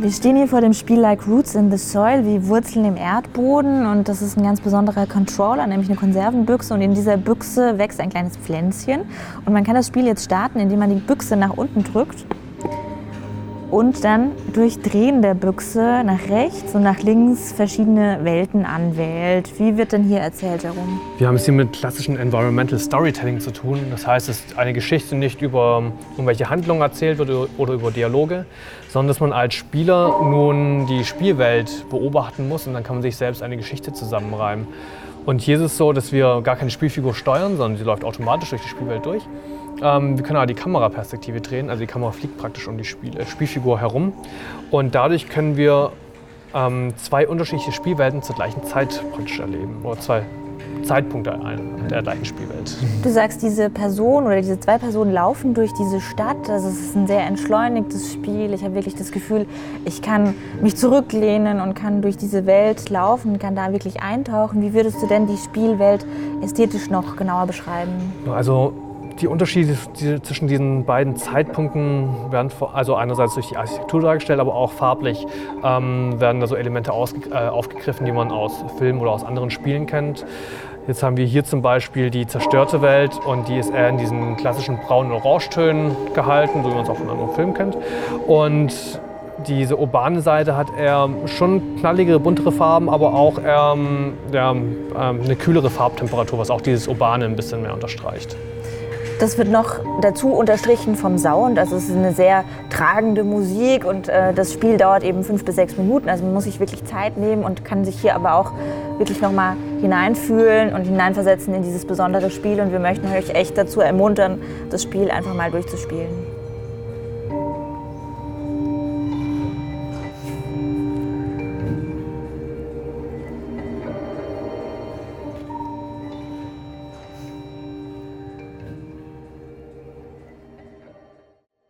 Wir stehen hier vor dem Spiel Like Roots in the Soil, wie Wurzeln im Erdboden. Und das ist ein ganz besonderer Controller, nämlich eine Konservenbüchse. Und in dieser Büchse wächst ein kleines Pflänzchen. Und man kann das Spiel jetzt starten, indem man die Büchse nach unten drückt und dann durch Drehen der Büchse nach rechts und nach links verschiedene Welten anwählt. Wie wird denn hier erzählt darum? Wir haben es hier mit klassischem Environmental Storytelling zu tun. Das heißt, es ist eine Geschichte nicht über irgendwelche Handlungen erzählt wird oder über Dialoge, sondern dass man als Spieler nun die Spielwelt beobachten muss und dann kann man sich selbst eine Geschichte zusammenreimen. Und hier ist es so, dass wir gar keine Spielfigur steuern, sondern sie läuft automatisch durch die Spielwelt durch. Ähm, wir können aber die Kameraperspektive drehen, also die Kamera fliegt praktisch um die Spiel äh, Spielfigur herum. Und dadurch können wir ähm, zwei unterschiedliche Spielwelten zur gleichen Zeit praktisch erleben. Oder zwei Zeitpunkte der gleichen Spielwelt. Du sagst, diese Person oder diese zwei Personen laufen durch diese Stadt. Also es ist ein sehr entschleunigtes Spiel. Ich habe wirklich das Gefühl, ich kann mich zurücklehnen und kann durch diese Welt laufen, kann da wirklich eintauchen. Wie würdest du denn die Spielwelt ästhetisch noch genauer beschreiben? Also die Unterschiede zwischen diesen beiden Zeitpunkten werden also einerseits durch die Architektur dargestellt, aber auch farblich ähm, werden da so Elemente äh, aufgegriffen, die man aus Filmen oder aus anderen Spielen kennt. Jetzt haben wir hier zum Beispiel die zerstörte Welt und die ist eher in diesen klassischen braunen Orangetönen gehalten, so wie man es auch von anderen Filmen kennt. Und diese urbane Seite hat eher schon knalligere, buntere Farben, aber auch eher ja, ähm, eine kühlere Farbtemperatur, was auch dieses Urbane ein bisschen mehr unterstreicht. Das wird noch dazu unterstrichen vom Sound. Also es ist eine sehr tragende Musik und äh, das Spiel dauert eben fünf bis sechs Minuten. Also man muss sich wirklich Zeit nehmen und kann sich hier aber auch wirklich noch mal hineinfühlen und hineinversetzen in dieses besondere Spiel. Und wir möchten euch echt dazu ermuntern, das Spiel einfach mal durchzuspielen.